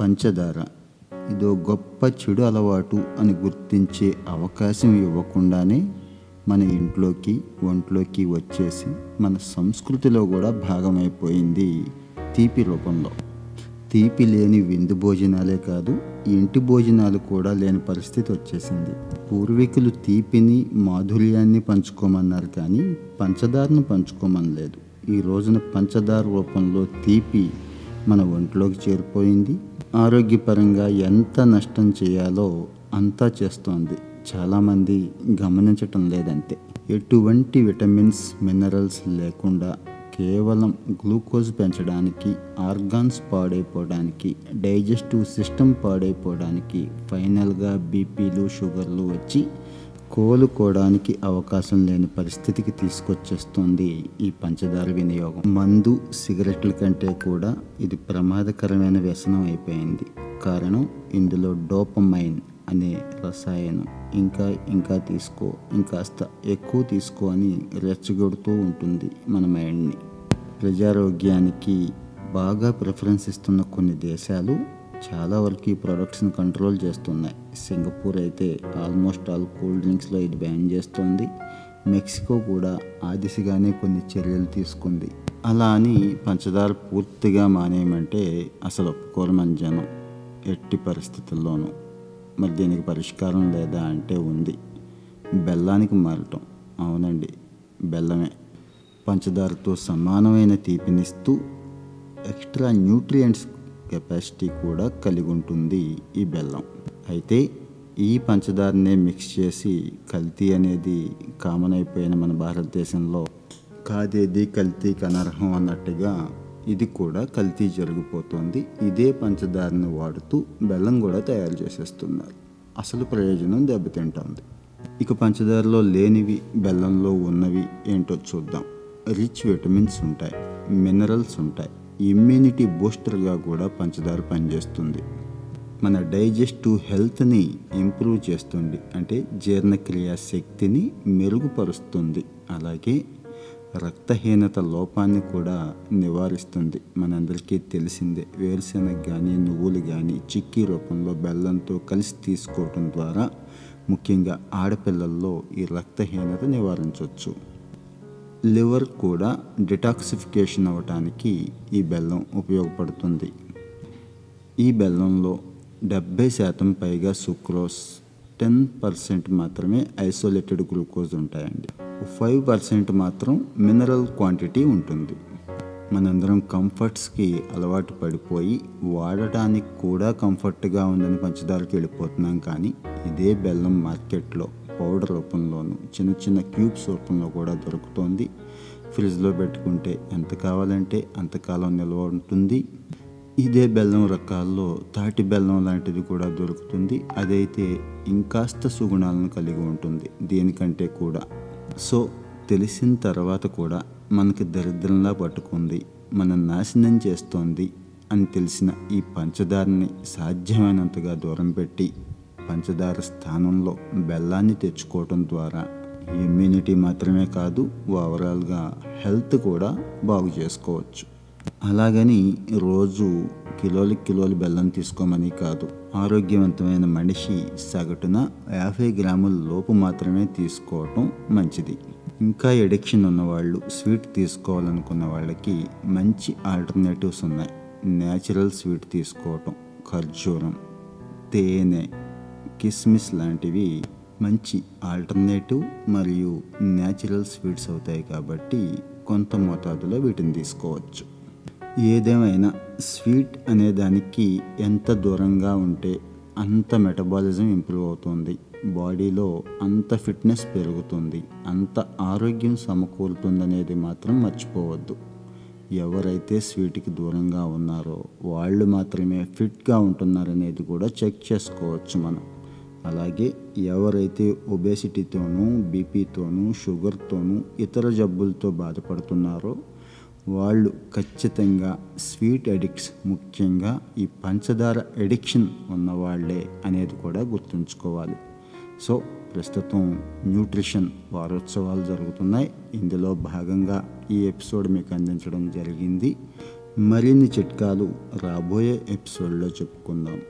పంచదార. ఇదో గొప్ప చెడు అలవాటు అని గుర్తించే అవకాశం ఇవ్వకుండానే మన ఇంట్లోకి ఒంట్లోకి వచ్చేసి మన సంస్కృతిలో కూడా భాగమైపోయింది తీపి రూపంలో. తీపి లేని విందు భోజనాలే కాదు ఇంటి భోజనాలు కూడా లేని పరిస్థితి వచ్చేసింది. పూర్వీకులు తీపిని మాధుర్యాన్ని పంచుకోమన్నారు కానీ పంచదారను పంచుకోమనలేదు ఈ రోజున పంచదార రూపంలో తీపి మన ఒంట్లోకి చేరిపోయింది. ఆరోగ్యపరంగా ఎంత నష్టం చేయాలో అంతా చేస్తోంది. చాలామంది గమనించటం లేదంతే. ఎటువంటి విటమిన్స్ మినరల్స్ లేకుండా కేవలం గ్లూకోజ్ పెంచడానికి ఆర్గాన్స్ పాడైపోవడానికి డైజెస్టివ్ సిస్టమ్ పాడైపోవడానికి ఫైనల్గా బీపీలు షుగర్లు వచ్చి కోలుకోవడానికి అవకాశం లేని పరిస్థితికి తీసుకొచ్చేస్తుంది ఈ పంచదార వినియోగం. మందు సిగరెట్ల కంటే కూడా ఇది ప్రమాదకరమైన వ్యసనం అయిపోయింది. కారణం ఇందులో డోపమైన్ అనే రసాయనం. ఇంకా ఇంకా తీసుకో ఇంకాస్త ఎక్కువ తీసుకో అని రెచ్చగొడుతూ ఉంటుంది మన మైండ్ని. ప్రజారోగ్యానికి బాగా ప్రిఫరెన్స్ ఇస్తున్న కొన్ని దేశాలు చాలా వరకు ఈ ప్రొడక్ట్స్ని కంట్రోల్ చేస్తున్నాయి. సింగపూర్ అయితే ఆల్మోస్ట్ ఆల్ కూల్ డ్రింక్స్లో ఇది బ్యాన్ చేస్తుంది. మెక్సికో కూడా ఆ దిశగానే కొన్ని చర్యలు తీసుకుంది. అలా అని పంచదార పూర్తిగా మానేయమంటే అసలు ఒప్పుకోరు మన జనం ఎట్టి పరిస్థితుల్లోనూ. మరి దీనికి పరిష్కారం లేదా అంటే ఉంది. బెల్లానికి మారటం. అవునండి బెల్లమే. పంచదారతో సమానమైన తీపినిస్తూ ఎక్స్ట్రా న్యూట్రియంట్స్ కెపాసిటీ కూడా కలిగి ఉంటుంది ఈ బెల్లం. అయితే ఈ పంచదారనే మిక్స్ చేసి కల్తీ అనేది కామన్ అయిపోయిన మన భారతదేశంలో కాదేది కల్తీకి అనర్హం అన్నట్టుగా ఇది కూడా కల్తీ జరిగిపోతుంది. ఇదే పంచదారని వాడుతూ బెల్లం కూడా తయారు చేసేస్తున్నారు. అసలు ప్రయోజనం దెబ్బతింటుంది. ఇక పంచదారలో లేనివి బెల్లంలో ఉన్నవి ఏంటో చూద్దాం. రిచ్ విటమిన్స్ ఉంటాయి మినరల్స్ ఉంటాయి. ఇమ్యూనిటీ బూస్టర్గా కూడా పంచదార పనిచేస్తుంది. మన డైజెస్టివ్ హెల్త్ని ఇంప్రూవ్ చేస్తుంది. అంటే జీర్ణక్రియ శక్తిని మెరుగుపరుస్తుంది. అలాగే రక్తహీనత లోపాన్ని కూడా నివారిస్తుంది. మనందరికీ తెలిసిందే వేరుశెనగ కానీ నువ్వులు కానీ చిక్కీ రూపంలో బెల్లంతో కలిసి తీసుకోవటం ద్వారా ముఖ్యంగా ఆడపిల్లల్లో ఈ రక్తహీనత నివారించవచ్చు. లివర్ కూడా డిటాక్సిఫికేషన్ అవ్వటానికి ఈ బెల్లం ఉపయోగపడుతుంది. ఈ బెల్లంలో డెబ్బై శాతం పైగా సుక్రోస్ టెన్ పర్సెంట్ మాత్రమే ఐసోలేటెడ్ గ్లూకోజ్ ఉంటాయండి. ఫైవ్ పర్సెంట్ మాత్రం మినరల్ క్వాంటిటీ ఉంటుంది. మనందరం కంఫర్ట్స్కి అలవాటు పడిపోయి వాడటానికి కూడా కంఫర్ట్గా ఉందని పంచదారకి వెళ్ళిపోతున్నాం కానీ ఇదే బెల్లం మార్కెట్లో పౌడర్ రూపంలోను చిన్న చిన్న క్యూబ్స్ రూపంలో కూడా దొరుకుతోంది. ఫ్రిడ్జ్లో పెట్టుకుంటే ఎంత కావాలంటే అంతకాలం నిల్వ ఉంటుంది. ఇదే బెల్లం రకాల్లో తాటి బెల్లం లాంటిది కూడా దొరుకుతుంది. అదైతే ఇంకాస్త సుగుణాలను కలిగి ఉంటుంది. దీనికంటే కూడా. సో తెలిసిన తర్వాత కూడా మనకి దరిద్రంలా పట్టుకుంది. మన నాశనం చేస్తోంది అని తెలిసిన ఈ పంచదారని సాధ్యమైనంతగా దూరం పెట్టి పంచదార స్థానంలో బెల్లాన్ని తెచ్చుకోవటం ద్వారా ఇమ్యూనిటీ మాత్రమే కాదు ఓవరాల్గా హెల్త్ కూడా బాగు చేసుకోవచ్చు. అలాగని రోజు కిలోలు కిలోలు బెల్లం తీసుకోమని కాదు ఆరోగ్యవంతమైన మనిషి సగటున యాభై గ్రాముల లోపు మాత్రమే తీసుకోవటం మంచిది. ఇంకా ఎడిక్షన్ ఉన్నవాళ్ళు స్వీట్ తీసుకోవాలనుకున్న వాళ్ళకి మంచి ఆల్టర్నేటివ్స్ ఉన్నాయి. న్యాచురల్ స్వీట్ తీసుకోవటం ఖర్జూరం తేనె కిస్మిస్ లాంటివి మంచి ఆల్టర్నేటివ్ మరియు న్యాచురల్ స్వీట్స్ అవుతాయి కాబట్టి కొంత మోతాదులో వీటిని తీసుకోవచ్చు. ఏదేమైనా స్వీట్ అనే దానికి ఎంత దూరంగా ఉంటే అంత మెటబాలిజం ఇంప్రూవ్ అవుతుంది. బాడీలో అంత ఫిట్నెస్ పెరుగుతుంది. అంత ఆరోగ్యం సమకూరుతుందనేది మాత్రం మర్చిపోవద్దు. ఎవరైతే స్వీట్కి దూరంగా ఉన్నారో వాళ్ళు మాత్రమే ఫిట్గా ఉంటున్నారనేది కూడా చెక్ చేసుకోవచ్చు మనం. అలాగే ఎవరైతే ఒబేసిటీతోనూ బీపీతోనూ షుగర్తోనూ ఇతర జబ్బులతో బాధపడుతున్నారో వాళ్ళు ఖచ్చితంగా స్వీట్ అడిక్ట్స్ ముఖ్యంగా ఈ పంచదార ఎడిక్షన్ ఉన్నవాళ్ళే అనేది కూడా గుర్తుంచుకోవాలి. సో ప్రస్తుతం న్యూట్రిషన్ వారోత్సవాలు జరుగుతున్నాయి. ఇందులో భాగంగా ఈ ఎపిసోడ్ మీకు అందించడం జరిగింది. మరిన్ని చిట్కాలు రాబోయే ఎపిసోడ్లో చెప్పుకుందాం.